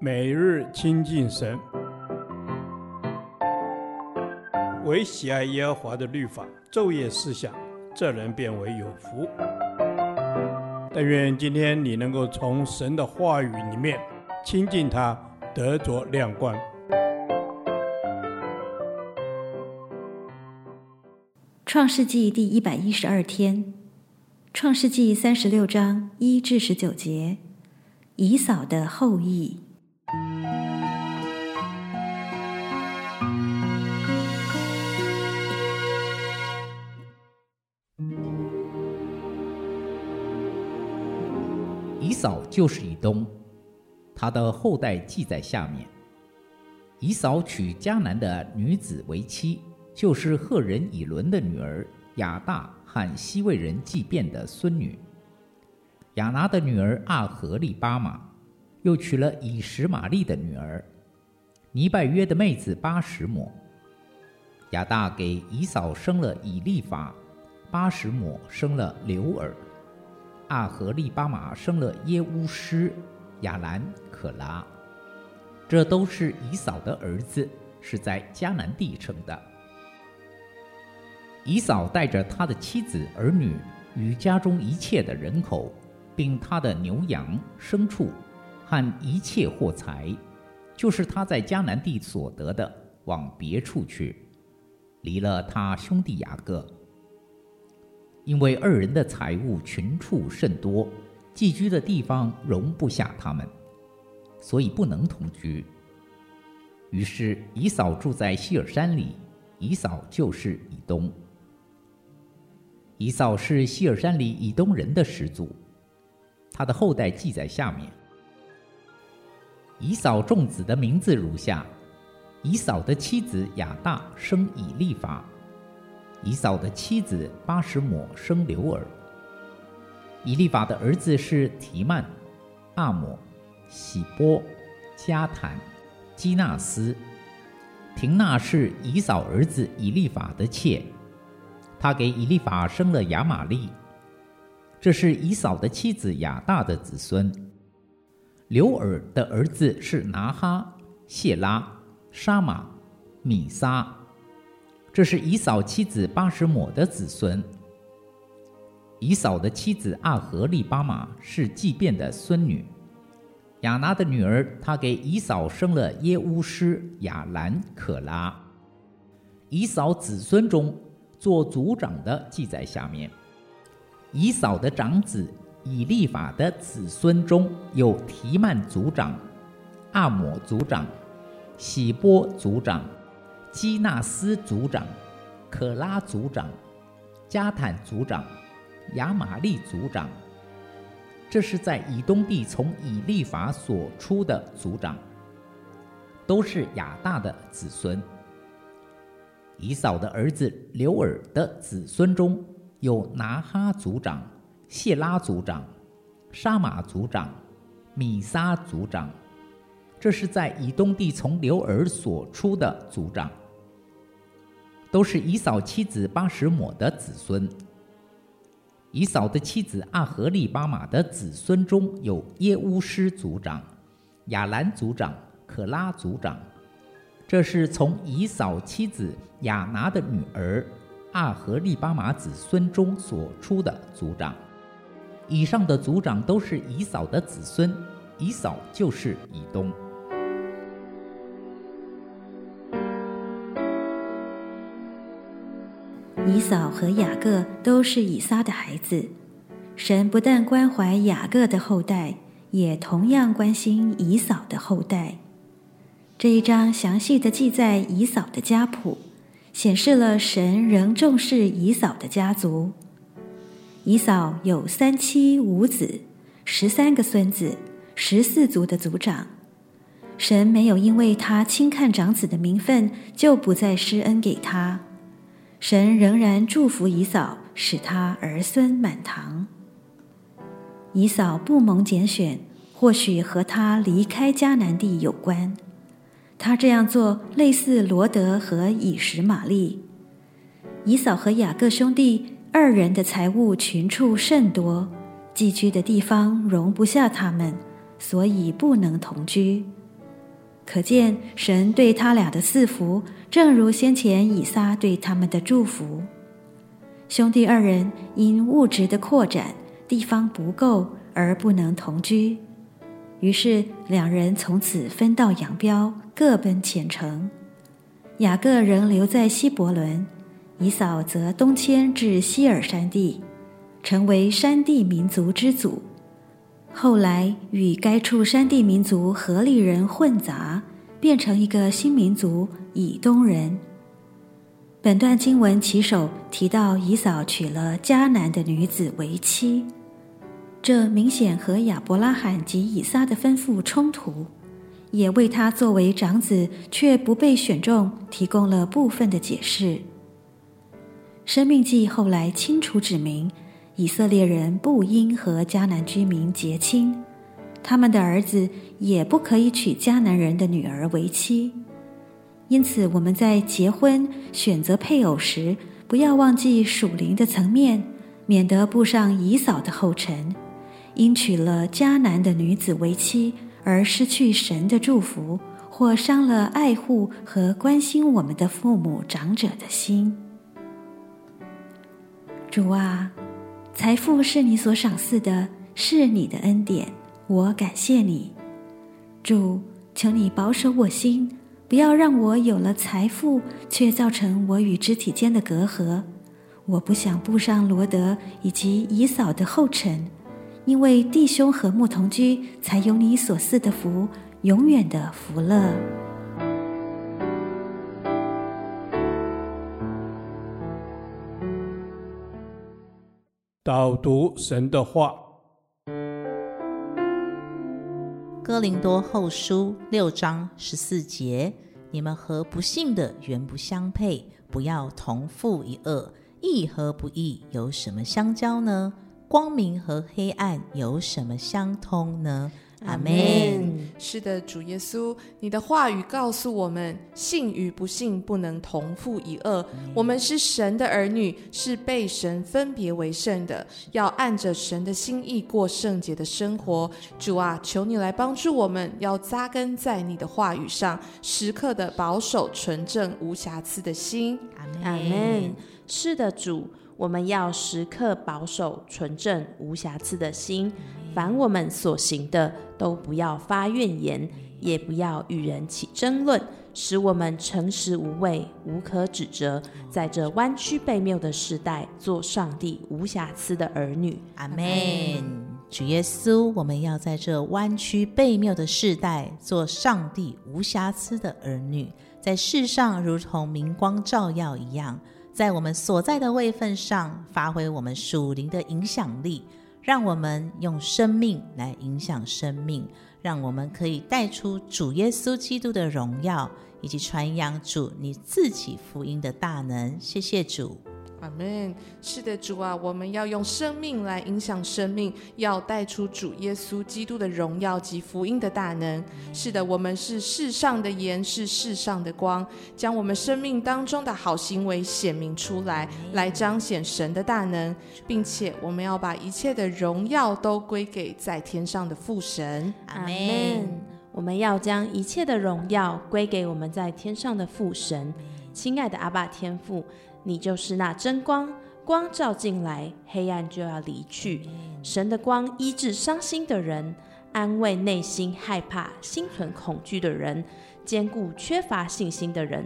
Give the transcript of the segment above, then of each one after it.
每日亲近神，唯喜爱耶和华的律法，昼夜思想，这人便为有福。但愿今天你能够从神的话语里面亲近他，得着亮光。创世纪第一百一十二天，创世纪三十六章一至十九节，以扫的后裔。以扫就是以东，他的后代记在下面。以扫娶迦南的女子为妻。就是赫人以伦的女儿亚大和西魏人祭便的孙女，亚拿的女儿阿合利巴玛，又娶了以实玛利的女儿尼拜约的妹子巴实抹。亚大给以扫生了以利法，巴实抹生了流尔，阿合利巴玛生了耶乌施、亚兰、可拉。这都是以扫的儿子，是在迦南地生的。以扫带着他的妻子儿女与家中一切的人口，并他的牛羊牲畜和一切货财，就是他在迦南地所得的，往别处去，离了他兄弟雅各，因为二人的财物群畜甚多，寄居的地方容不下他们，所以不能同居。于是以扫住在希尔山里，以扫就是以东。以扫是希尔山里以东人的始祖，他的后代记在下面。以扫众子的名字如下：以扫的妻子雅大生以利法，以扫的妻子巴实抹生流珥。以利法的儿子是提曼、阿抹、喜波、加坦、基纳斯。亭纳是以扫儿子以利法的妾。他给以利法生了亚玛利，这是以扫的妻子亚大的子孙。刘尔的儿子是拿哈、谢拉、沙玛、米沙，这是以扫妻子巴实抹的子孙。以扫的妻子阿合利巴玛是祭便的孙女。亚拿的女儿，她给以扫生了耶乌施、亚兰、可拉。以扫子孙中。做族长的记载下面。以扫的长子以利法的子孙中有提曼族长、阿摩族长、喜波族长、基纳斯族长、可拉族长、加坦族长、亚玛利族长。这是在以东地从以利法所出的族长，都是亚大的子孙。以扫的儿子流珥的子孙中有拿哈族长、谢拉族长、沙玛族长、米沙族长，这是在以东地从流珥所出的族长，都是以扫妻子巴什抹的子孙。以扫的妻子阿合利巴玛的子孙中有耶乌施族长、亚兰族长、可拉族长。这是从以扫妻子亚拿的女儿阿和利巴马子孙中所出的族长。以上的族长都是以扫的子孙，以扫就是以东。以扫和雅各都是以撒的孩子，神不但关怀雅各的后代，也同样关心以扫的后代。这一章详细的记载以扫的家谱，显示了神仍重视以扫的家族。以扫有三妻五子，十三个孙子，十四族的族长。神没有因为他轻看长子的名分，就不再施恩给他。神仍然祝福以扫，使他儿孙满堂。以扫不蒙拣选，或许和他离开迦南地有关。他这样做类似罗德和以实玛利。以扫和雅各兄弟二人的财物群畜甚多，寄居的地方容不下他们，所以不能同居。可见神对他俩的赐福，正如先前以撒对他们的祝福。兄弟二人因物质的扩展，地方不够而不能同居，于是两人从此分道扬镳，各奔前程。雅各仍留在希伯仑，以扫则东迁至西尔山地，成为山地民族之祖。后来与该处山地民族何利人混杂，变成一个新民族以东人。本段经文起首提到以扫娶了迦南的女子为妻，这明显和亚伯拉罕及以撒的吩咐冲突，也为他作为长子却不被选中提供了部分的解释。生命记后来清楚指明，以色列人不应和迦南居民结亲，他们的儿子也不可以娶迦南人的女儿为妻。因此，我们在结婚选择配偶时，不要忘记属灵的层面，免得步上以扫的后尘，因娶了迦南的女子为妻而失去神的祝福，或伤了爱护和关心我们的父母长者的心。主啊，财富是你所赏赐的，是你的恩典，我感谢你。主，求你保守我心。不要让我有了财富，却造成我与肢体间的隔阂。我不想步上罗德以及以扫的后尘，因为弟兄和睦同居，才有你所赐的福，永远的福乐。导读神的话，《哥林多后书》六章十四节：你们和不幸的原不相配，不要同父一轭。义和不义有什么相交呢？光明和黑暗有什么相通呢？阿门。是的，主耶稣，你的话语告诉我们，信与不信不能同父一恶。我们是神的儿女，是被神分别为圣的，要按着神的心意过圣洁的生活。主啊，求你来帮助我们，要扎根在你的话语上，时刻的保守纯正无瑕疵的心。阿门。是的，主，我们要时刻保守纯正无瑕疵的心。凡我们所行的，都不要发怨言，也不要与人起争论，使我们诚实无畏，无可指责，在这弯曲悖谬的时代，做上帝无瑕疵的儿女。阿门。主耶稣，我们要在这弯曲悖谬的世代，做上帝无瑕疵的儿女，在世上如同明光照耀一样，在我们所在的位份上，发挥我们属灵的影响力。让我们用生命来影响生命，让我们可以带出主耶稣基督的荣耀，以及传扬主你自己福音的大能。谢谢主。阿门。是的，主啊，我们要用生命来影响生命，要带出主耶稣基督的荣耀及福音的大能。是的，我们是世上的盐，是世上的光，将我们生命当中的好行为显明出来，来彰显神的大能，并且我们要把一切的荣耀都归给在天上的父神。阿门。我们要将一切的荣耀归给我们在天上的父神。亲爱的阿爸天父。你就是那真光，光照进来，黑暗就要离去。神的光医治伤心的人，安慰内心害怕、心存恐惧的人，坚固缺乏信心的人。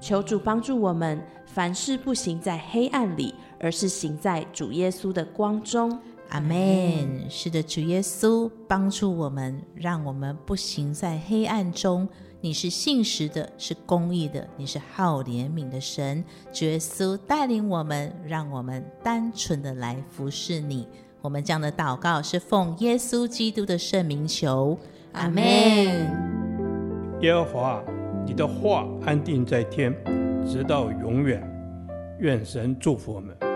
求主帮助我们，凡事不行在黑暗里，而是行在主耶稣的光中。阿门。是的，主耶稣帮助我们，让我们不行在黑暗中。你是信实的，是公义的，你是好怜悯的神。主耶稣带领我们，让我们单纯的来服侍你。我们这样的祷告是奉耶稣基督的圣名求，阿门。耶和华，你的话安定在天，直到永远。愿神祝福我们。